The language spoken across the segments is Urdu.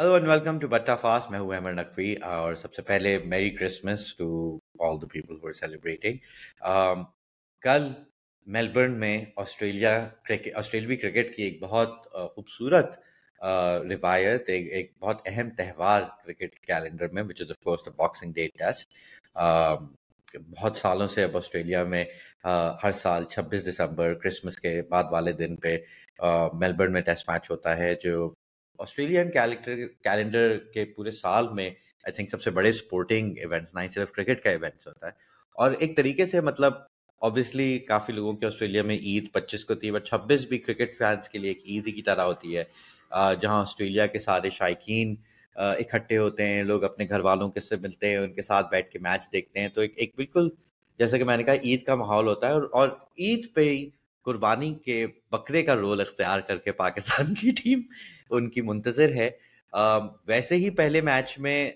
ہلو اینڈ ویلکم ٹو بٹا فاسٹ میں ہوں احمد نقوی اور سب سے پہلے merry Christmas to all the people who celebrating کل میلبرن میں آسٹریلیا کرکٹ آسٹریلوی کرکٹ کی ایک بہت خوبصورت روایت، ایک ایک بہت اہم تہوار کرکٹ کیلنڈر میں which is of course the Boxing Day Test بہت سالوں سے اب آسٹریلیا میں ہر سال چھبیس دسمبر کرسمس کے بعد والے دن پہ میلبرن میں ٹیسٹ میچ ہوتا ہے، جو آسٹریلین کیلنڈر کے پورے سال میں آئی تھنک سب سے بڑے اسپورٹنگ ایونٹس نہ ہی صرف کرکٹ کا ایونٹس ہوتا ہے۔ اور ایک طریقے سے مطلب آبویسلی کافی لوگوں کے آسٹریلیا میں عید پچیس کو ہوتی ہے بٹ چھبیس بھی کرکٹ فینس کے لیے ایک عید کی طرح ہوتی ہے جہاں آسٹریلیا کے سارے شائقین اکٹھے ہوتے ہیں، لوگ اپنے گھر والوں کے سے ملتے ہیں، ان کے ساتھ بیٹھ کے میچ دیکھتے ہیں۔ تو ایک ایک بالکل جیسا کہ میں نے کہا، عید کا ماحول ہوتا ہے اور عید پہ ہی قربانی کے بکرے کا رول اختیار کر کے پاکستان کی ٹیم ان کی منتظر ہے۔ ویسے ہی پہلے میچ میں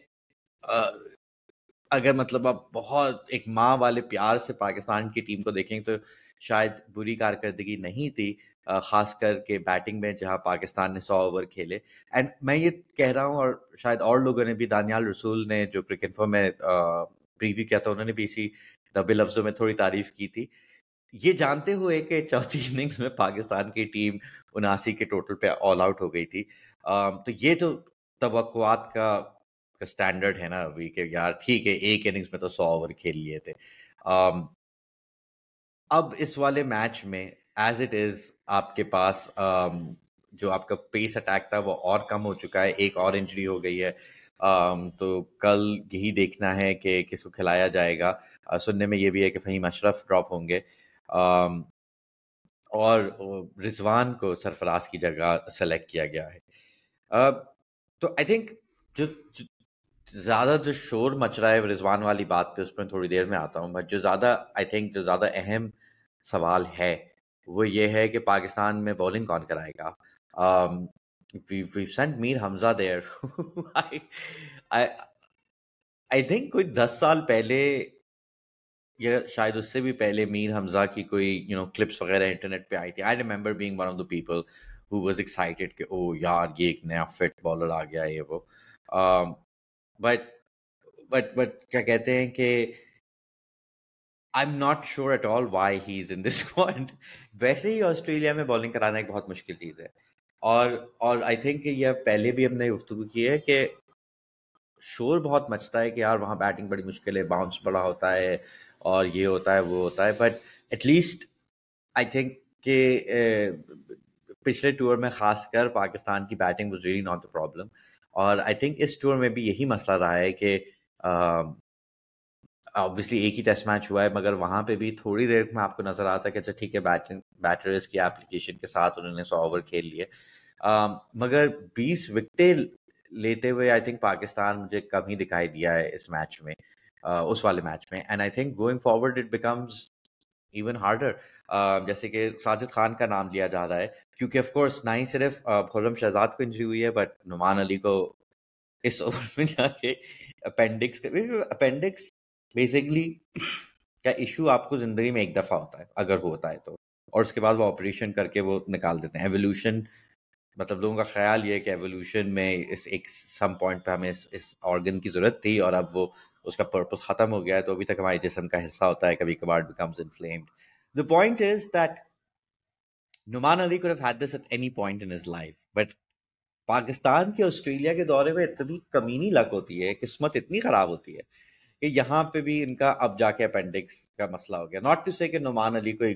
اگر مطلب آپ بہت ایک ماں والے پیار سے پاکستان کی ٹیم کو دیکھیں تو شاید بری کارکردگی نہیں تھی۔ خاص کر کے بیٹنگ میں جہاں پاکستان نے سو اوور کھیلے۔ اینڈ میں یہ کہہ رہا ہوں اور شاید اور لوگوں نے بھی، دانیال رسول نے جو کرکٹ انفو میں پریویو کیا تھا، انہوں نے بھی اسی دبے لفظوں میں تھوڑی تعریف کی تھی۔ یہ جانتے ہوئے کہ چوتھی اننگز میں پاکستان کی ٹیم اناسی کے ٹوٹل پہ آل آؤٹ ہو گئی تھی۔ تو یہ تو توقعات کا اسٹینڈرڈ ہے نا ابھی کہ یار ٹھیک ہے، ایک اننگز میں تو سو اوور کھیل لیے تھے۔ اب اس والے میچ میں ایز اٹ از آپ کے پاس جو آپ کا پیس اٹیک تھا وہ اور کم ہو چکا ہے، ایک اور انجری ہو گئی ہے۔ تو کل یہی دیکھنا ہے کہ کس کو کھلایا جائے گا۔ سننے میں یہ بھی ہے کہ فہیم اشرف ڈراپ ہوں گے۔ اور رضوان کو سرفراز کی جگہ سلیکٹ کیا گیا ہے۔ تو آئی تھنک جو زیادہ جو شور مچ رہا ہے رضوان والی بات پہ، اس میں تھوڑی دیر میں آتا ہوں۔ بٹ جو زیادہ آئی تھنک جو زیادہ اہم سوال ہے وہ یہ ہے کہ پاکستان میں بولنگ کون کرائے گا؟ Saint Mir Hamza there I think کوئی دس سال پہلے یا شاید اس سے بھی پہلے میر حمزہ کی کوئی یو نو کلپس وغیرہ انٹرنیٹ پہ آئی تھی. I remember being one of the people who was excited کہ oh, او یار یہ ایک نیا فٹ بالر آ گیا ہے وہ. بٹ بٹ بٹ کیا کہتے ہیں کہ I am not sure at all why he is in this point ویسے ہی آسٹریلیا میں بالنگ کرانا ایک بہت مشکل چیز ہے۔ اور اور آئی تھنک یہ پہلے بھی ہم نے گفتگو کی ہے کہ شور بہت مچتا ہے کہ یار وہاں بیٹنگ بڑی مشکل ہے باؤنس بڑا ہوتا ہے اور یہ ہوتا ہے، وہ ہوتا ہے۔ But at least I think کہ پچھلے ٹور میں خاص کر پاکستان کی batting was really not the problem اور آئی تھنک اس ٹور میں بھی یہی مسئلہ رہا ہے کہ آبویسلی ایک ہی ٹیسٹ میچ ہوا ہے، مگر وہاں پہ بھی تھوڑی دیر میں آپ کو نظر آتا ہے کہ اچھا ٹھیک ہے بیٹنگ بیٹرز کی اپلیکیشن کے ساتھ انہوں نے سو اوور کھیل لیے۔ مگر بیس وکٹیں لیتے ہوئے آئی تھنک پاکستان مجھے کم ہی دکھائی دیا ہے اس میچ میں اس والے میچ میں۔ And I think going forward it becomes even harder جیسے کہ ساجد خان کا نام لیا جا رہا ہے، کیونکہ آف کورس نہ ہی صرف خرم شہزاد کو انجری ہوئی ہے بٹ نعمان علی کو اس اوور میں جا کے اپینڈکس اپینڈکس بیسکلی کا ایشو آپ کو زندگی میں ایک دفعہ ہوتا ہے، اگر ہوتا ہے تو۔ اور اس کے بعد وہ آپریشن کر کے وہ نکال دیتے ہیں۔ ایولیوشن مطلب لوگوں کا خیال یہ ہے کہ ایولیوشن میں اس ایک سم پوائنٹ پہ ہمیں اس اس آرگن کی ضرورت تھی اور اب وہ اس کا پرپز ختم ہو گیا ہے تو ابھی تک ہمارے جسم کا حصہ ہوتا ہے، کبھی کبھار becomes inflamed the point is that Nauman Ali کو had this at any point in his life but Pakistan کے آسٹریلیا کے دورے میں اتنی کمینی لک ہوتی ہے، قسمت اتنی خراب ہوتی ہے۔ کہ یہاں پہ بھی ان کا اب جا کے اپینڈکس کا مسئلہ ہو گیا۔ ناٹ ٹو سے کہ نعمان علی کوئی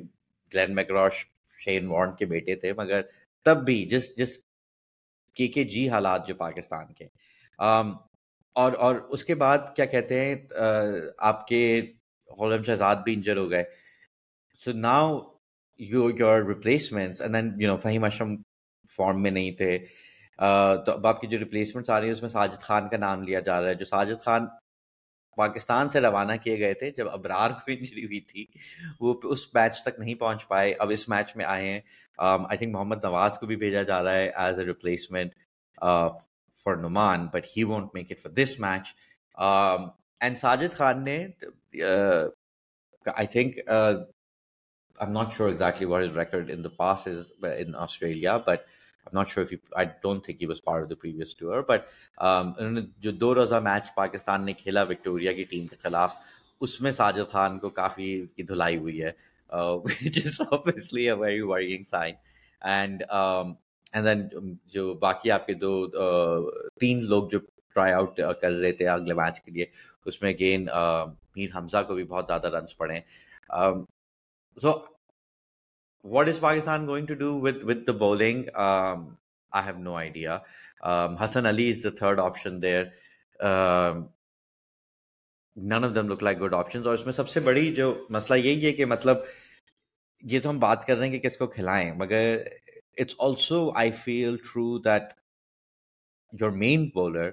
گلین میکراش شین وارن کے بیٹے تھے، مگر تب بھی جس جس کے کے جی حالات جو پاکستان کے۔ اور اور اس کے بعد کیا کہتے ہیں آپ کے غلام شہزاد بھی انجر ہو گئے۔ So now you your replacements and then you know Faheem Ashraf form میں نہیں تھے۔ تو اب آپ کی جو ریپلیسمنٹس آ رہی ہیں، اس میں ساجد خان کا نام لیا جا رہا ہے۔ جو ساجد خان پاکستان سے روانہ کیے گئے تھے جب ابرار کو انجری ہوئی تھی وہ اس میچ تک نہیں پہنچ پائے۔ اب اس میچ میں آئے ہیں۔ آئی تھنک محمد نواز کو بھی بھیجا جا رہا ہے as a replacement for Nauman but he won't make it for this match and Sajid Khan نے I think I'm not sure exactly what his record in the past is in Australia, but I'm not sure if he, I don't think he was part of the previous tour, but um, انہوں نے جو دو روزہ میچ پاکستان نے کھیلا وکٹوریا کی ٹیم کے خلاف اس میں ساجد خان کو کافی کی دھلائی ہوئی ہے which is obviously a very worrying sign. And um, and then جو باقی آپ کے دو تین لوگ جو ٹرائی آؤٹ کر رہے تھے اگلے میچ کے لیے اس میں اگین میر حمزہ کو بھی بہت زیادہ رنس پڑے۔ So what is Pakistan going to do with with the bowling I have no idea Hasan Ali is the third option there none of them look like good option اور اس میں سب سے بڑی جو مسئلہ یہی ہے کہ مطلب یہ تو ہم بات کر رہے ہیں کہ کس کو کھلائیں مگر it's also I feel true that your main bowler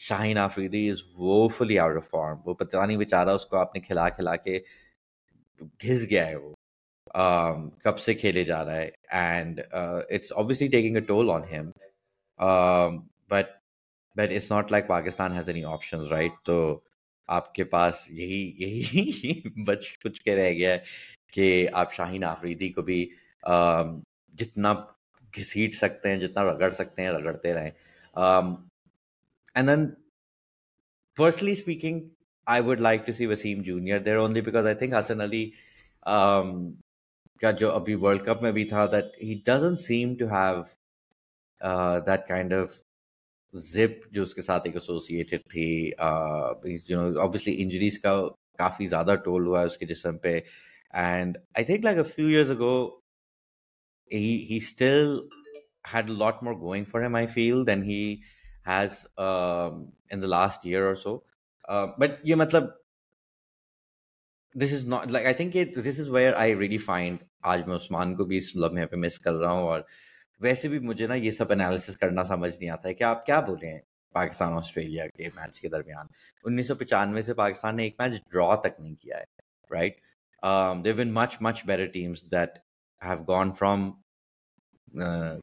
Shaheen Afridi is وہ فلی آؤٹ آف فارم وہ پتہ نہیں بیچارہ اس کو آپ نے کھلا کھلا کے گھس گیا ہے وہ Um, کب سے کھیلے جا رہا ہے and it's obviously taking a toll on him but but it's not like Pakistan has any option right تو آپ کے پاس یہی یہی بچ کچھ کے رہ گیا ہے کہ آپ شاہین آفریدی کو بھی um, جتنا گھسیٹ سکتے ہیں، جتنا رگڑ سکتے ہیں، رگڑتے رہیں۔ And then personally speaking I would like to see Wasim junior there only because I think Hasan Ali کا جو ابھی ورلڈ کپ میں بھی تھا that he doesn't seem to have that kind of zip جو اس کے ساتھ ایک ایسوسیٹیڈ تھی اوبیسلی انجریز کا کافی زیادہ ٹول ہوا ہے اس کے جسم پہ and I think like a few years ago he still had lot more going for him I feel then he has in the last year اور سو بٹ یہ مطلب this is not like I think this is where I really find آج میں عثمان کو بھی اس لمحے پہ مس کر رہا ہوں اور ویسے بھی مجھے نا یہ سب انالیسس کرنا سمجھ نہیں آتا ہے کہ آپ کیا بولے ہیں پاکستان آسٹریلیا کے میچ کے درمیان۔ انیس سو پچانوے سے پاکستان نے ایک میچ ڈرا تک نہیں کیا ہے right there been much much better teams that have gone from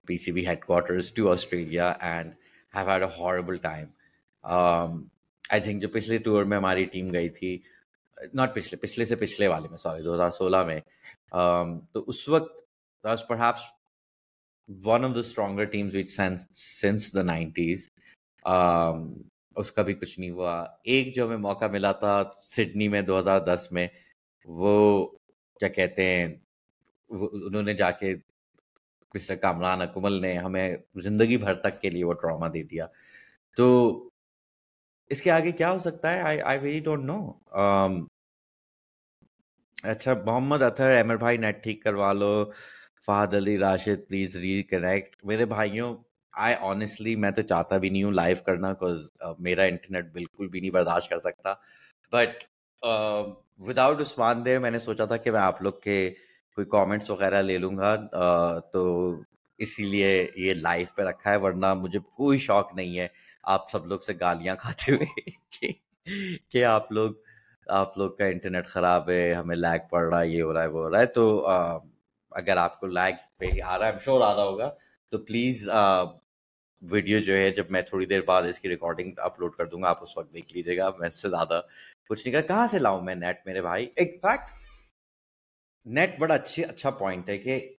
P C B headquarters to Australia and have had a horrible time I think جو پچھلے ٹور میں ہماری ٹیم گئی تھی ناٹ پچھلے پچھلے سے پچھلے والے میں سوری دو ہزار سولہ میں۔ تو اس وقت پر happens one of the stronger teams which since the nineties اس کا بھی کچھ نہیں ہوا۔ ایک جو ہمیں موقع ملا تھا سڈنی میں دو ہزار دس میں، وہ کیا کہتے ہیں انہوں نے جا کے مسٹر کامران اکمل نے ہمیں زندگی بھر تک کے لیے وہ ٹراما دے دیا۔ تو اس کے آگے کیا ہو سکتا ہے؟ آئی ویری ڈونٹ نو اچھا محمد اطہر احمد بھائی نیٹ ٹھیک کروا لو۔ Fahad Ali, Rashid please reconnect میرے بھائیوں آئی آنیسٹلی میں تو چاہتا بھی نہیں ہوں لائیو کرنا بکاز میرا انٹرنیٹ بالکل بھی نہیں برداشت کر سکتا۔ بٹ وداؤٹ عثمان دے میں نے سوچا تھا کہ میں آپ لوگ کے کوئی کامنٹس وغیرہ لے لوں گا۔ تو اسی لیے یہ لائیو پہ رکھا ہے، ورنہ مجھے کوئی شوق نہیں ہے۔ آپ سب لوگ سے گالیاں کھاتے ہوئے کہ آپ لوگ آپ لوگ کا انٹرنیٹ خراب ہے، ہمیں لیگ پڑ رہا ہے، یہ ہو رہا ہے، وہ ہو رہا ہے۔ تو اگر آپ کو لیگ پہ آ رہا ہے شور آ رہا ہوگا۔ تو پلیز ویڈیو جو ہے، جب میں تھوڑی دیر بعد اس کی ریکارڈنگ اپلوڈ کر دوں گا، آپ اس وقت دیکھ لیجیے گا۔ میں اس سے زیادہ کچھ نہیں کہا کہاں سے لاؤں میں نیٹ میرے بھائی؟ ایک فیکٹ نیٹ بڑا اچھی اچھا پوائنٹ ہے کہ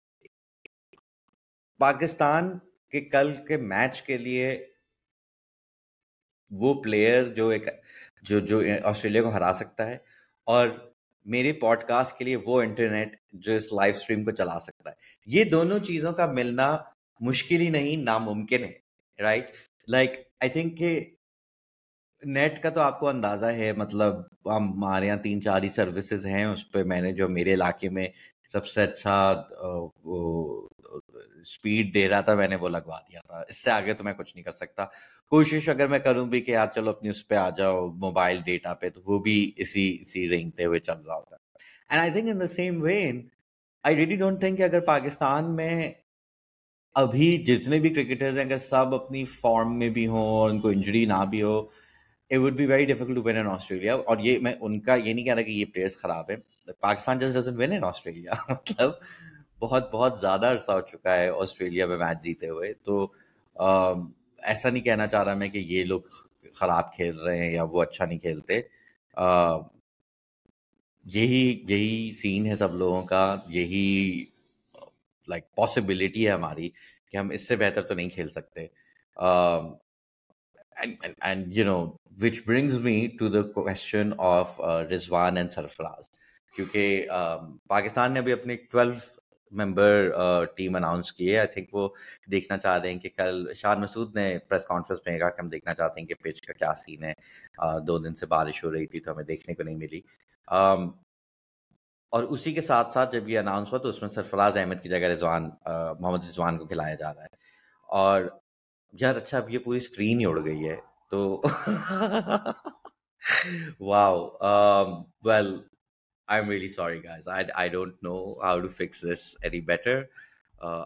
پاکستان کے کل کے میچ کے لیے وہ پلیئر جو ایک جو جو آسٹریلیا کو ہرا سکتا ہے اور میرے پوڈ کاسٹ کے لیے وہ انٹرنیٹ جو اس لائیو اسٹریم کو چلا سکتا ہے۔ یہ دونوں چیزوں کا ملنا مشکل ہی نہیں، ناممکن ہے رائٹ لائک آئی تھنک کہ نیٹ کا تو آپ کو اندازہ ہے مطلب ہمارے یہاں تین چار ہی سروسز ہیں، اس پہ میں نے جو میرے علاقے میں سب سے اچھا اسپیڈ دے رہا تھا، میں نے وہ لگوا دیا تھا۔ اس سے آگے تو میں کچھ نہیں کر سکتا۔ کوشش اگر میں کروں بھی کہ یار چلو اپنی اس پہ آ جاؤ موبائل ڈیٹا پہ، تو وہ بھی اسی اسی رینگتے ہوئے چل رہا ہوتا۔ ہے and I think in the same vein I really don't think کہ اگر پاکستان میں ابھی جتنے بھی کرکٹرز ہیں، اگر سب اپنی فارم میں بھی ہوں اور ان کو انجری نہ بھی ہو it would be very difficult to win in Australia اور یہ میں ان کا یہ نہیں کہہ رہا کہ یہ پلیئرس خراب ہے Pakistan just doesn't win in Australia مطلب بہت بہت زیادہ عرصہ ہو چکا ہے آسٹریلیا میں میچ جیتے ہوئے۔ تو ایسا نہیں کہنا چاہ رہا میں کہ یہ لوگ خراب کھیل رہے ہیں یا وہ اچھا نہیں کھیلتے۔ یہی یہی سین ہے سب لوگوں کا، یہی لائک پاسبلٹی ہے ہماری کہ ہم اس سے بہتر تو نہیں کھیل سکتے۔ And you know which brings me to the question of Rizwan and Sarfaraz. کیونکہ پاکستان نے ابھی اپنی ٹویلو ممبر ٹیم اناؤنس کی ہے۔ آئی تھنک وہ دیکھنا چاہ رہے ہیں کہ کل شاہ مسعود نے پریس کانفرنس میں کہا کہ ہم دیکھنا چاہتے ہیں کہ پچ کا کیا سین ہے۔ دو دن سے بارش ہو رہی تھی تو ہمیں دیکھنے کو نہیں ملی۔ اور اسی کے ساتھ ساتھ جب یہ اناؤنس ہوا تو اس میں سرفراز احمد کی جگہ رضوان محمد رضوان کو کھلایا جا رہا ہے۔ اور یار اچھا اب یہ پوری اسکرین ہی اڑ گئی ہے۔ تو wow well I'm really sorry, guys. I I don't know how to fix this any better. Uh,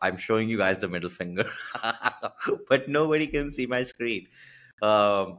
I'm showing you guys the middle finger, but nobody can see my screen. Um,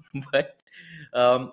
but um,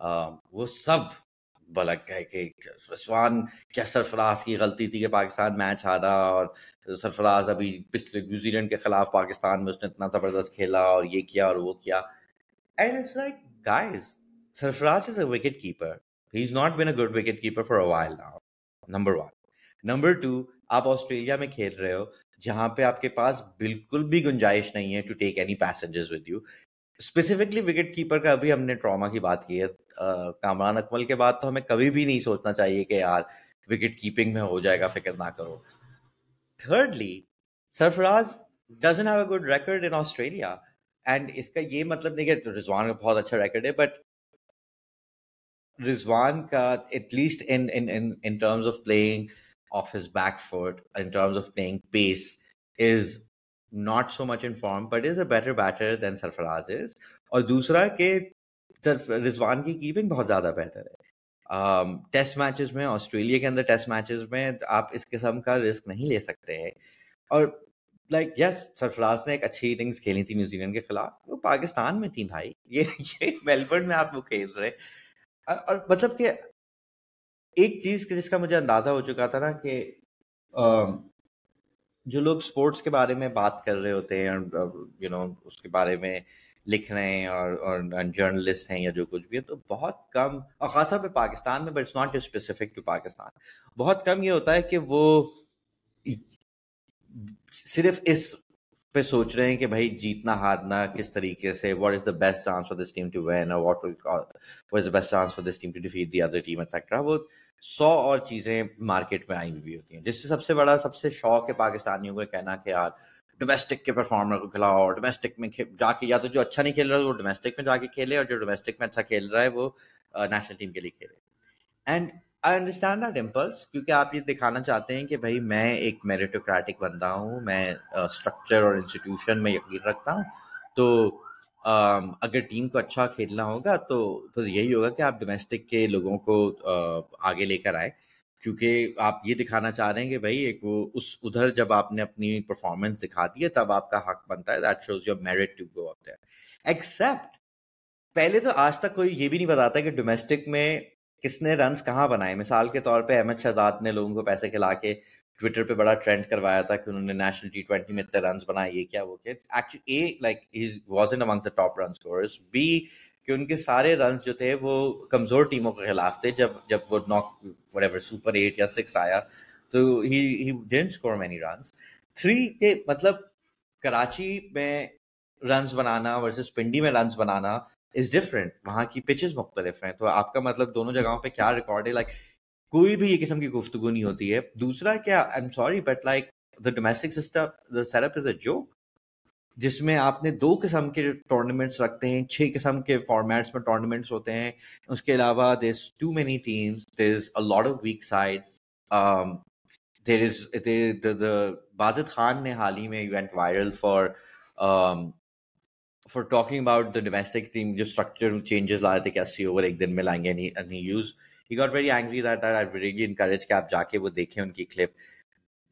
وہ سب بلک گئے کہ رضوان کیا سرفراز کی غلطی تھی کہ پاکستان میچ ہارا اور سرفراز ابھی پچھلے نیوزی لینڈ کے خلاف پاکستان میں اس نے اتنا زبردست کھیلا اور یہ کیا اور وہ کیا۔ And it's like guys Sarfaraz is a wicket keeper he is not been a good wicket keeper for a while now number one number two آپ آسٹریلیا میں کھیل رہے ہو جہاں پہ آپ کے پاس بالکل بھی گنجائش نہیں ہے to take any passengers with you specifically wicket keeper کا ابھی ہم نے ٹراما کی بات کی ہے کامران اکمل کے بعد تو ہمیں کبھی بھی نہیں سوچنا چاہیے کہ یار وکٹ کیپنگ میں ہو جائے گا فکر نہ کرو thirdly Sarfaraz doesn't have a good record in Australia and اس کا یہ مطلب نہیں کہ رضوان کا بہت اچھا ریکارڈ ہے بٹ رضوان کا at least in terms of playing of his back foot in terms of playing pace is not so much in form but is a better better then Sarfaraz is اور دوسرا کہ رضوان کی کیپنگ بہت زیادہ بہتر ہے. ٹیسٹ میچز میں آسٹریلیا کے اندر ٹیسٹ میچز میں آپ اس قسم کا رسک نہیں لے سکتے ہیں. اور لائک یس سرفراز نے ایک اچھی اننگس کھیلی تھی نیوزی لینڈ کے خلاف. وہ پاکستان میں تھی بھائی. یہ یہ میلبرن میں آپ وہ کھیل رہے اور مطلب کہ ایک چیز جس کا مجھے اندازہ ہو چکا تھا نا کہ جو لوگ اسپورٹس کے بارے میں بات کر رہے ہوتے ہیں یو نو اس کے بارے میں لکھ رہے ہیں اور جرنلسٹ ہیں یا جو کچھ بھی ہے تو بہت کم، اور خاص طور پہ پاکستان میں but it's not specific to Pakistan بہت کم یہ ہوتا ہے کہ وہ صرف اس پہ سوچ رہے ہیں کہ بھائی جیتنا ہارنا کس طریقے سے what is the best chance for this team to win اور what what is the best chance for this team to defeat the other team et cetera وہ سو اور چیزیں مارکیٹ میں آئی ہوئی ہوتی ہیں، جس سے سب سے بڑا، سب سے شوق ہے پاکستانیوں کو کہنا کہ یار ڈومیسٹک کے پرفارمر کو کھلاؤ ڈومیسٹک میں جا کے یا تو جو اچھا نہیں کھیل رہا وہ ڈومیسٹک میں جا کے کھیلے اور جو ڈومیسٹک میں اچھا کھیل رہا ہے وہ نیشنل ٹیم کے لیے کھیلے. And I understand that impulse کیونکہ آپ یہ دکھانا چاہتے ہیں کہ بھائی میں ایک میریٹوکریٹک بندہ ہوں، میں اسٹرکچر اور انسٹیٹیوشن میں یقین رکھتا ہوں۔ تو اگر ٹیم کو اچھا کھیلنا ہوگا تو تو یہی ہوگا کہ آپ ڈومیسٹک کے لوگوں کو آگے لے کر آئیں۔ کیونکہ آپ یہ دکھانا چاہ رہے ہیں کہ بھائی ایک وہ اس، ادھر جب آپ نے اپنی پرفارمنس دکھا دی ہے، تب آپ کا حق بنتا ہے۔ That shows your merit to go of accept پہلے تو آج تک کوئی یہ بھی نہیں بتاتا کہ ڈومیسٹک میں کس نے رنس کہاں بنائے؟ مثال کے طور پہ احمد شہزاد نے لوگوں کو پیسے کھلا کے ٹویٹر پہ بڑا ٹرینڈ کروایا تھا کہ انہوں نے نیشنل ٹی ٹوینٹی میں اتنے رنس بنائے، یہ کیا وہ کیا؟ A like was in among the top run scorers be کہ ان کے سارے رنس جو تھے وہ کمزور ٹیموں کے خلاف تھے، جب جب وہ ناک وٹ سپر ایٹ یا سکس آیا، تو he didn't score many runs three کہ مطلب کراچی میں رنس بنانا ورسز پنڈی میں رنس بنانا از ڈفرینٹ وہاں کی پچز مختلف ہیں. تو آپ کا مطلب دونوں جگہوں پہ کیا ریکارڈ ہے؟ لائک کوئی بھی یہ قسم کی گفتگو نہیں ہوتی ہے. دوسرا کیا I am sorry but like the domestic system the set up is a joke جس میں آپ نے دو قسم کے ٹورنامنٹس رکھتے ہیں. چھ قسم کے فارمیٹس میں ٹورنامنٹس ہوتے ہیں. اس کے علاوہ there is too many teams there is a lot of weak sides there is Bazid Khan نے حال ہی میں event viral for for talking about the domestic team جو اسٹرکچر چینجز لائے تھے کہ اسی اوور ایک دن میں لائیں گے نہیں use he got very angry that I really encourage کہ آپ جا کے وہ دیکھیں ان کی کلپ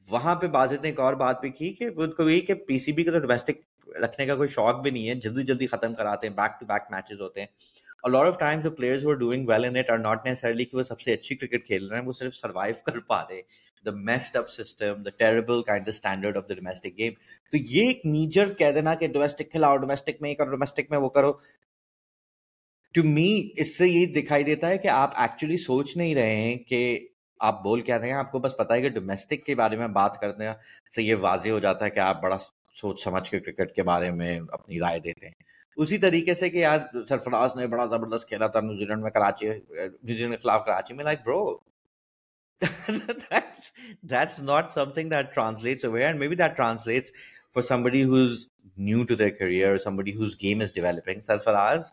وہاں پہ بازت نے ایک اور بات بھی کی کہ ان کو یہ کہ پی سی بی کا تو ڈومیسٹک رکھنے کا کوئی شوق بھی نہیں ہے جلدی جلدی ختم کراتے ہیں بیک ٹو بیک میچز ہوتے ہیں اور lot of times players who doing well in it are not necessarily کہ وہ سب سے اچھی کرکٹ کھیل رہے ہیں وہ صرف سروائیو کر پا رہے ہیں the messed up system the terrible kind standard of the domestic game تو یہ ایک نیجر کہہ دینا کہ ڈومیسٹک کھلاؤ ڈومیسٹک میں کرو ڈومیسٹک میں وہ کرو. ٹو می اس سے یہ دکھائی دیتا ہے کہ آپ ایکچولی سوچ نہیں رہے ہیں کہ آپ بول کیا رہے ہیں. آپ کو بس پتا ہے کہ ڈومیسٹک کے بارے میں بات کرتے ہیں سے یہ واضح ہو جاتا ہے کہ آپ بڑا سوچ سمجھ کے کرکٹ کے بارے میں اپنی رائے دیتے ہیں. اسی طریقے سے کہ یار سرفراز نے بڑا زبردست کھیلا تھا نیوزی لینڈ میں کراچی، نیوزی لینڈ کے خلاف کراچی میں. لائک برو that's that's not something that translates away and maybe that translates for somebody who's new to their career or somebody whose game is developing. Sarfaraz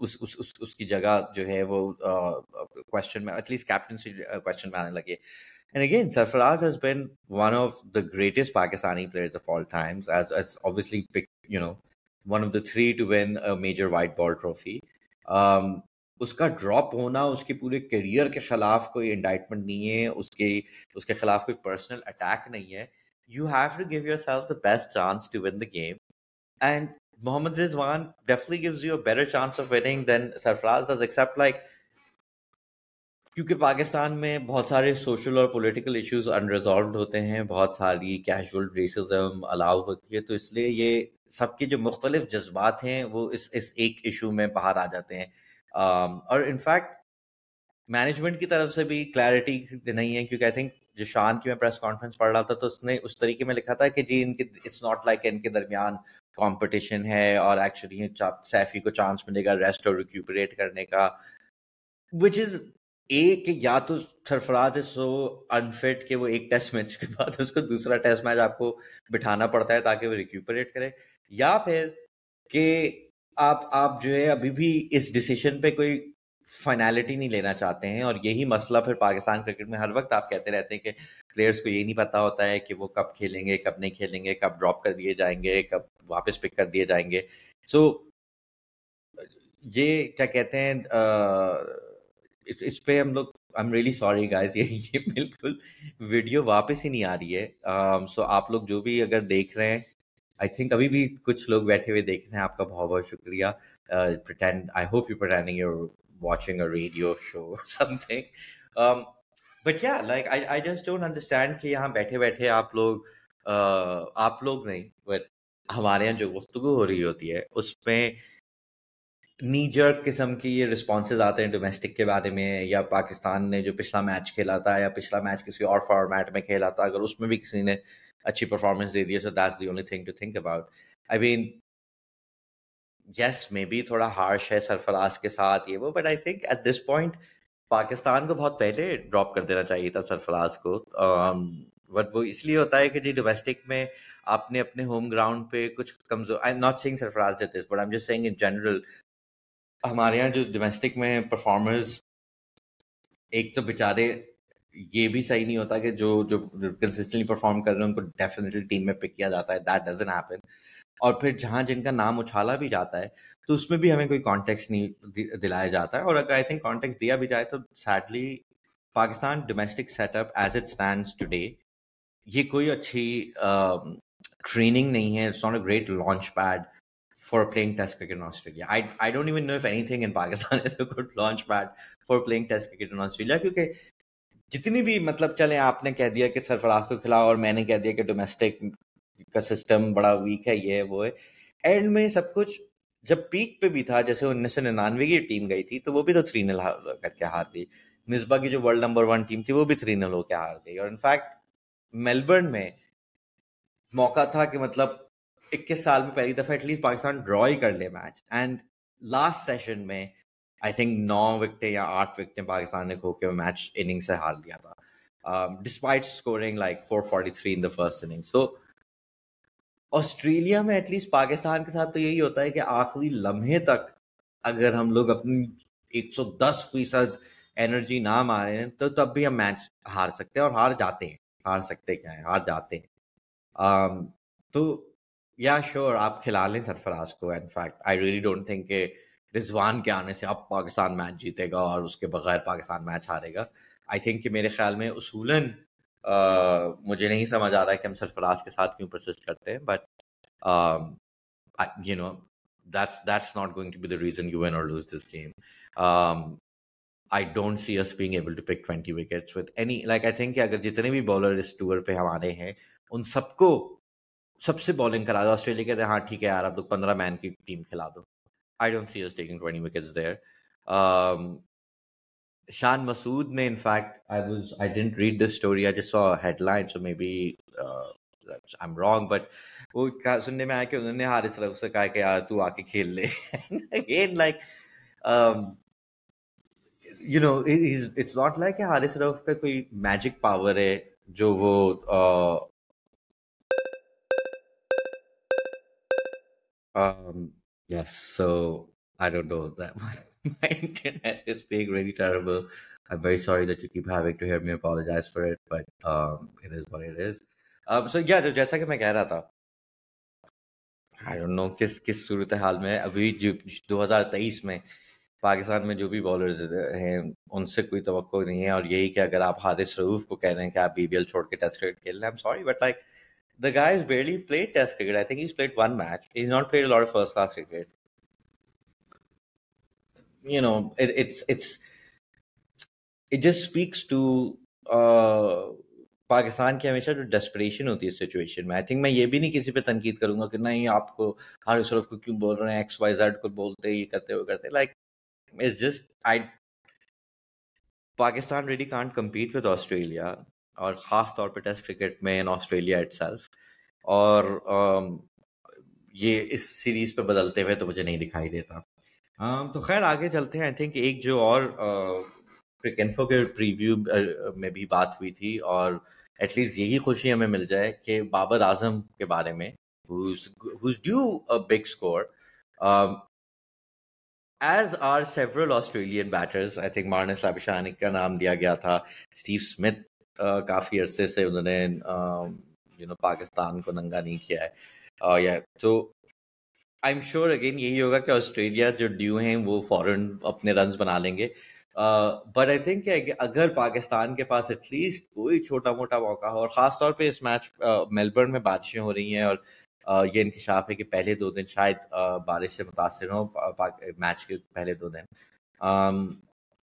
اس اس اس اس کی جگہ جو ہے وہ کوشچن میں ایٹ لیسٹ کیپٹنسی کوشچن میں آنے لگے۔ And again Sarfaraz has been one of the greatest Pakistani players of all times as as obviously pick you know one of the three to win major white ball trophy اس کا ڈراپ ہونا اس کے پورے کیریئر کے خلاف کوئی انڈائٹمنٹ نہیں ہے اس کے اس کے خلاف کوئی پرسنل اٹیک نہیں ہے۔ You have to give yourself the best chance to win the game and Muhammad Rizwan definitely gives you better chance of winning then Sarfaraz does except like کیونکہ پاکستان میں بہت سارے سوشل اور پولیٹیکل ایشوز انریزالوڈ ہوتے ہیں بہت ساری کیجول ریسزم الاؤ ہوتی ہے تو اس لیے یہ سب کے جو مختلف جذبات ہیں وہ اس اس ایک ایشو میں باہر آ جاتے ہیں۔ um, اور انفیکٹ مینجمنٹ کی طرف سے بھی کلیئرٹی نہیں ہے کیونکہ آئی تھنک جو شان کی میں پریس کانفرنس پڑھ رہا تھا تو اس نے اس طریقے میں لکھا تھا کہ جی ان کے اٹس ناٹ لائک ان کے درمیان کمپٹیشن ہے اور ایکچولی سیفی کو چانس ملے گا ریسٹ اور ریکیوپریٹ کرنے کا وچ از اے کہ یا تو سرفراز از سو انفٹ کہ وہ ایک ٹیسٹ میچ کے بعد اس کو دوسرا ٹیسٹ میچ آپ کو بٹھانا پڑتا ہے تاکہ وہ ریکیوپریٹ کرے، یا پھر کہ آپ آپ جو ہے ابھی بھی اس ڈسیشن پہ کوئی فائنالٹی نہیں لینا چاہتے ہیں اور یہی مسئلہ پھر پاکستان کرکٹ میں ہر وقت آپ کہتے رہتے ہیں کہ پلیئرس کو یہ نہیں پتا ہوتا ہے کہ وہ کب کھیلیں گے، کب نہیں کھیلیں گے، کب ڈراپ کر دیے جائیں گے، کب واپس پک کر دیے جائیں گے۔ سو یہ کیا کہتے ہیں اس پہ ہم لوگ I am really sorry guys یہ بالکل ویڈیو واپس ہی نہیں آ رہی ہے۔ سو آپ لوگ جو بھی اگر دیکھ رہے ہیں آئی تھنک ابھی بھی کچھ لوگ بیٹھے ہوئے دیکھ رہے ہیں۔ آپ کا بہت بہت شکریہ۔ I hope you pretending your watching a radio show something but کیا like I just don't understand کہ یہاں بیٹھے بیٹھے آپ لوگ آپ لوگ نہیں بٹ ہمارے یہاں جو گفتگو ہو رہی ہوتی ہے اس میں نیجر قسم کی یہ رسپانسز آتے ہیں ڈومیسٹک کے بارے میں یا پاکستان نے جو پچھلا میچ کھیلا تھا یا پچھلا میچ کسی اور فارمیٹ میں کھیلا تھا اگر اس میں بھی کسی نے اچھی پرفارمنس دے دی ہے so that's the only thing to think about I mean yes may be تھوڑا ہارش ہے سرفراز کے ساتھ یہ وہ but I think at this point Pakistan کو بہت پہلے ڈراپ کر دینا چاہیے تھا سرفراز کو۔ um, بٹ وہ اس لیے ہوتا ہے کہ جی ڈومیسٹک میں آپ نے اپنے ہوم گراؤنڈ پہ کچھ کمزور I not saying Sarfaraz this but I just saying in general ہمارے یہاں جو ڈومیسٹک میں پرفارمرز ایک تو بےچارے یہ بھی صحیح نہیں ہوتا کہ جو جو کنسسٹنٹلی پرفارم کر رہے ہیں، ان کو ڈیفینیٹلی ٹیم میں پک کیا جاتا ہے دیٹ ڈزن ہیپن اور پھر جہاں جن کا نام اچھالا بھی جاتا ہے، تو اس میں بھی ہمیں کوئی کانٹیکس نہیں دلایا جاتا ہے۔ اور اگر آئی تھنک کانٹیکس دیا بھی جائے تو sadly Pakistan domestic set up as it stands today یہ کوئی اچھی ٹریننگ نہیں ہے۔ It's not a great launch pad for playing Test cricket in Australia I don't even know if anything in Pakistan is a good launch pad for playing Test cricket in Australia کیونکہ جتنی بھی مطلب چلیں آپ نے کہہ دیا کہ سرفراز کو کھلاؤ اور میں نے کہہ دیا کہ ڈومیسٹک کا سسٹم بڑا ویک ہے، یہ ہے، وہ ہے۔ اینڈ میں سب کچھ جب پیک پہ بھی تھا، جیسے انیس سو ننانوے کی ٹیم گئی تھی، تو وہ بھی تو تھری نل کر کے ہار گئی۔ مصباح کی جو ورلڈ نمبر ون ٹیم تھی، وہ بھی تھری نل ہو کے ہار گئی۔ اور انفیکٹ میلبرن میں موقع تھا کہ مطلب اکیس سال میں پہلی دفعہ ایٹ لیسٹ پاکستان ڈرا ہی کر لے میچ اینڈ لاسٹ سیشن میں آئی تھنک نو وکٹیں یا آٹھ وکٹیں پاکستان نے کھو کے میچ اننگ سے ہار لیا تھا۔ Despite scoring like four forty three in the first inning so Australia میں ایٹ لیسٹ پاکستان کے ساتھ تو یہی ہوتا ہے کہ آخری لمحے تک اگر ہم لوگ اپنی ایک سو دس فیصد انرجی نہ مارے تو تب بھی ہم میچ ہار سکتے ہیں اور ہار جاتے ہیں۔ ہار سکتے کیا ہیں؟ ہار جاتے ہیں۔ تو یا شیور آپ کھلا لیں سرفراز کو۔ Fact I really don't think کہ رضوان کے آنے سے اب پاکستان میچ جیتے گا اور اس کے بغیر پاکستان میچ ہارے گا۔ آئی تھنک کہ میرے خیال میں اصولاً مجھے نہیں سمجھ آ رہا ہے کہ ہم سرفراز کے ساتھ کیوں پرسسٹ کرتے ہیں but you know that's that's not going to be the reason you win or lose this game I don't see us being able to pick twenty wickets with any like I think کہ اگر جتنے بھی بالر اس ٹور پہ ہمارے ہیں، ان سب کو سب سے بالنگ کرا دو، آسٹریلیا کہتے ہیں ہاں ٹھیک ہے یار، اب تو پندرہ مین کی ٹیم کھلا دو۔ I don't see us taking twenty wickets there Shan Masood نے in fact I was I didn't read this story I just saw headline so maybe I am wrong but وہ سننے میں آیا کہ انہوں نے ہارس طرف سے کہا کہ یار تو آ کے کھیل لے again like you know it's not like کہ ہارس رف کا کوئی میجک پاور ہے جو وہ یس سو آئی ڈونٹ نو دیٹ میں کہہ رہا تھا ابھی دو ہزار تیئیس میں پاکستان میں جو بھی بالرز ہیں ان سے کوئی توقع نہیں ہے اور یہی کہ اگر آپ ہارش روف کو کہہ رہے ہیں کہ آپ بی بی ایل چھوڑ کے ٹیسٹ کرکٹ کھیل رہے ہیں you know it, it's it's it just speaks to uh, Pakistan کی ہمیشہ جو ڈسپریشن ہوتی ہے سچویشن میں. آئی تھنک میں یہ بھی نہیں کسی پہ تنقید کروں گا کہ نہیں آپ کو ہر صرف کو کیوں بول رہے ہیں ایکس وائی زیڈ کو بولتے یہ کرتے وہ کرتے. Like it's just I Pakistan really can't compete with Australia اور خاص طور پہ ٹیسٹ کرکٹ میں ان آسٹریلیا اٹ سیلف اور um, یہ اس سیریز پہ بدلتے ہوئے تو مجھے نہیں دکھائی دیتا۔ تو خیر آگے چلتے ہیں۔ آئی تھنک ایک جو اور کرکنفو کے پریویو میں بھی بات ہوئی تھی اور ایٹ لیسٹ یہی خوشی ہمیں مل جائے کہ بابر اعظم کے بارے میں do big score as are several Australian batters I think Marnus ابشانک کا نام دیا گیا تھا اسٹیو اسمتھ کافی عرصے سے انہوں نے یو نو پاکستان کو ننگا نہیں کیا ہے۔ تو آئی ایم شیور اگین یہی ہوگا کہ آسٹریلیا جو ڈیو ہیں وہ فوراً اپنے رنز بنا لیں گے بٹ آئی تھنک کہ اگر پاکستان کے پاس ایٹ لیسٹ کوئی چھوٹا موٹا موقع ہو اور خاص طور پہ اس میچ میلبرن میں بارشیں ہو رہی ہیں اور یہ انکشاف ہے کہ پہلے دو دن شاید بارش سے متاثر ہوں میچ کے پہلے دو دن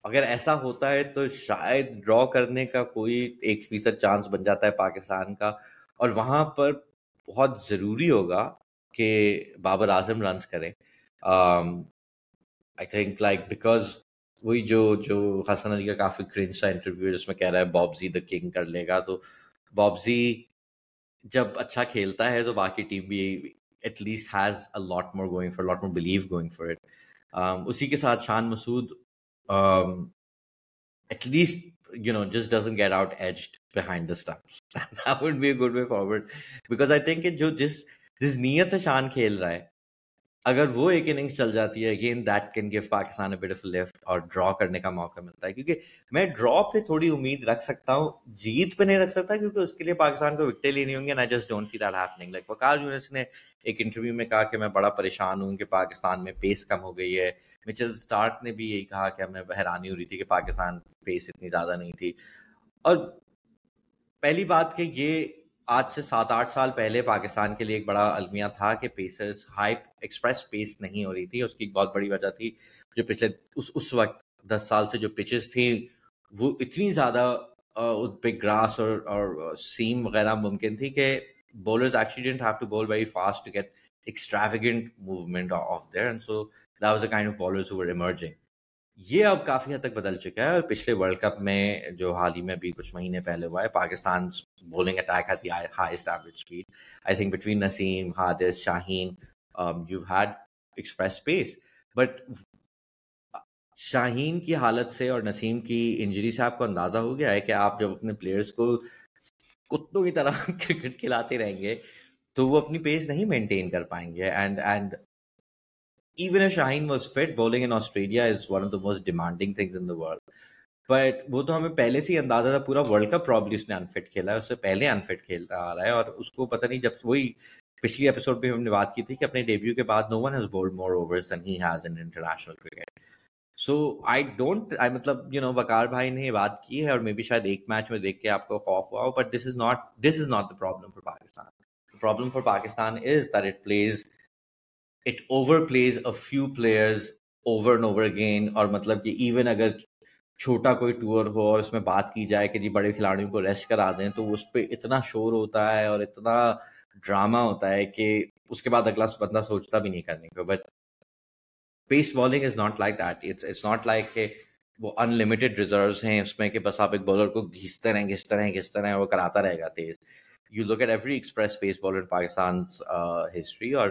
اگر ایسا ہوتا ہے تو شاید ڈرا کرنے کا کوئی ایک فیصد چانس بن جاتا ہے پاکستان کا اور وہاں پر بہت ضروری ہوگا کہ بابر اعظم رنس کریں۔ آئی تھنک لائک بیکاز وہی جو جو حسن علی کا کافی کرنج سا انٹرویو جس میں کہہ رہا ہے بابزی دا کنگ کر لے گا، تو بابزی جب اچھا کھیلتا ہے تو باقی ٹیم بھی at least has a lot more going for lot more believe going for it اسی کے ساتھ Shan Masood at least you know just doesn't get out edged behind the stumps that would be a good way forward because I think جو جس جس نیت سے شان کھیل رہا ہے، اگر وہ ایک اننگس چل جاتی ہے again that can give Pakistan a lift اور ڈرا کرنے کا موقع ملتا ہے۔ کیونکہ میں ڈرا پہ تھوڑی امید رکھ سکتا ہوں، جیت پہ نہیں رکھ سکتا کیونکہ اس کے لیے پاکستان کو وکٹیں لینی ہوں گی I just don't see that happening like Waqar Younis نے ایک انٹرویو میں کہا کہ میں بڑا پریشان ہوں کہ پاکستان میں پیس کم ہو گئی ہے۔ مچل اسٹارک نے بھی یہی کہا کہ ہمیں حیرانی ہو رہی تھی کہ پاکستان پیس اتنی زیادہ نہیں تھی۔ اور پہلی بات کہ یہ آج سے سات آٹھ سال پہلے پاکستان کے لیے ایک بڑا المیہ تھا کہ پیسرز ہائی ایکسپریس پیس نہیں ہو رہی تھی۔ اس کی ایک بہت بڑی وجہ تھی جو پچھلے اس اس وقت دس سال سے جو پچز تھیں، وہ اتنی زیادہ ان پہ گراس اور اور سیم وغیرہ ممکن تھی کہ bowlers actually didn't have to bowl very fast to get extravagant movement off there and so that was a kind of bowlers who emerging یہ اب کافی حد تک بدل چکا ہے اور پچھلے ورلڈ کپ میں جو حال ہی میں بھی کچھ مہینے پہلے ہوا ہے، پاکستان بولنگ اٹیک ہے highest average speed I think between Naseem Haris Shaheen you had express pace but Shaheen کی حالت سے اور نسیم کی انجری سے آپ کو اندازہ ہو گیا ہے کہ آپ جب اپنے پلیئرس کو کتوں کی طرح کرکٹ کھلاتے رہیں گے، تو وہ اپنی پیس نہیں مینٹین کر پائیں گے. And and even a Shaheen was fit bowling in Australia is one of the most demanding things in the world but وہ تو ہمیں پہلے سے ہی اندازہ تھا پورا ورلڈ کپ پرابلی اس نے انفٹ کھیلا ہے اس سے پہلے انفٹ کھیلتا آ رہا ہے اور اس کو پتہ نہیں جب وہی پچھلی ایپیسوڈ پہ ہم نے بات کی تھی کہ اپنے ڈیبیو کے بعد no one has bowled more overs than he has in international cricket so I don't I مطلب یو نو وکار بھائی نے یہ بات کی ہے اور مے بی شاید ایک میچ میں دیکھ کے آپ کو خوف ہوا ہو but this is not this is not the problem for Pakistan problem for Pakistan is that it plays over plays a few players over and over again اور مطلب کہ ایون اگر چھوٹا کوئی ٹور ہو اور اس میں بات کی جائے کہ جی بڑے کھلاڑیوں کو ریسٹ کرا دیں، تو اس پہ اتنا شور ہوتا ہے اور اتنا ڈرامہ ہوتا ہے کہ اس کے بعد اگلا بندہ سوچتا بھی نہیں کرنے کو but pace bowling is not like that it's not like کہ وہ ان لمیٹیڈ ریزروز ہیں اس میں کہ بس آپ ایک بالر کو گھستے رہیں گھستے رہیں گھستے رہیں، وہ کراتا رہے گا تیز۔ You look at every express pace bowler in Pakistan's uh, history, or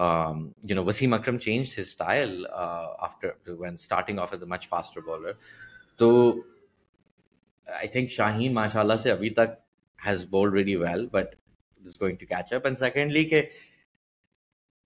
um, you know, Wasim Akram changed his style uh, after when starting off as a much faster bowler. So I think Shaheen, mashallah, se abhi tak has bowled really well, but is going to catch up. And secondly, ke,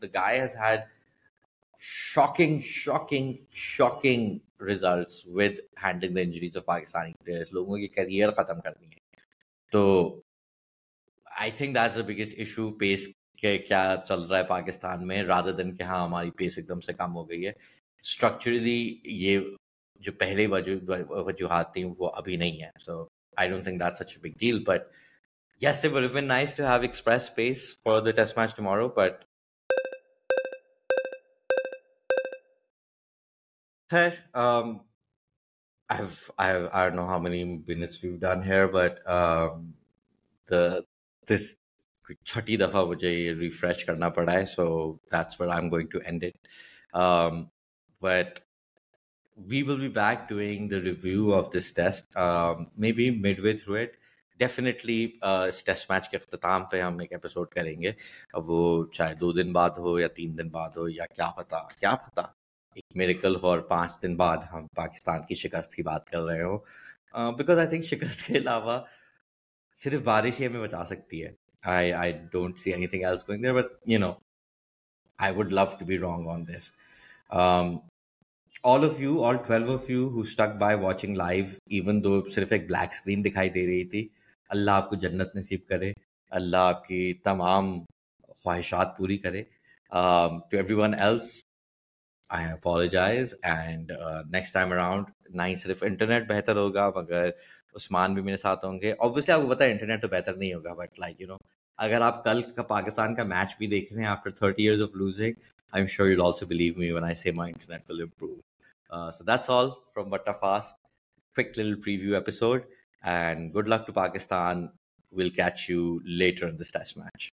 the guy has had shocking shocking shocking results with handling the injuries of Pakistani players لوگوں کی کیریئر ختم کرنی ہے تو I think that's the biggest issue pace کہ کیا چل رہا ہے پاکستان میں رادر دن کہ ہاں ہماری پیس ایک دم سے کم ہو گئی ہے اسٹرکچرلی یہ جو پہلے وجوہات تھیں وہ ابھی نہیں ہے so I don't think that such big deal but yes it would been nice to have express space for the test match tomorrow but خیر um, I don't know how many minutes we've done here, but um, the this چھٹی دفعہ مجھے یہ ریفریش کرنا پڑا ہے so that's what I am going to end it but we will be back doing the review of this test maybe midway through it definitely us test match کے اختتام پہ ہم ایک ایپیسوڈ کریں گے. اب وہ چاہے دو دن بعد ہو یا تین دن بعد ہو یا کیا پتا کیا پتا؟ ایک میریکل اور پانچ دن بعد ہم پاکستان کی شکست کی بات کر رہے ہوں بیکاز آئی تھنک شکست کے علاوہ صرف بارش ہی ہمیں بچا سکتی ہے I, I don't see anything else going there. But, you know, I would love to be wrong on this. Um, all of you, all 12 of you who stuck by watching live, even though صرف ایک بلیک اسکرین دکھائی دے رہی تھی اللہ آپ کو جنت نصیب کرے اللہ آپ کی تمام خواہشات پوری کرے to everyone else I apologise and next time around نہ ہی صرف انٹرنیٹ بہتر ہوگا مگر عثمان بھی میرے ساتھ ہوں گے اوبیسلی آپ کو پتا ہے انٹرنیٹ تو بہتر نہیں ہوگا بٹ لائک یو نو اگر آپ کل کا پاکستان کا میچ بھی دیکھ رہے ہیں after thirty years of losing I am sure you also believe me one I see my internet will improve so that's all from بٹا fast quick Lal preview episode and good luck to Pakistan will catch you later in this test match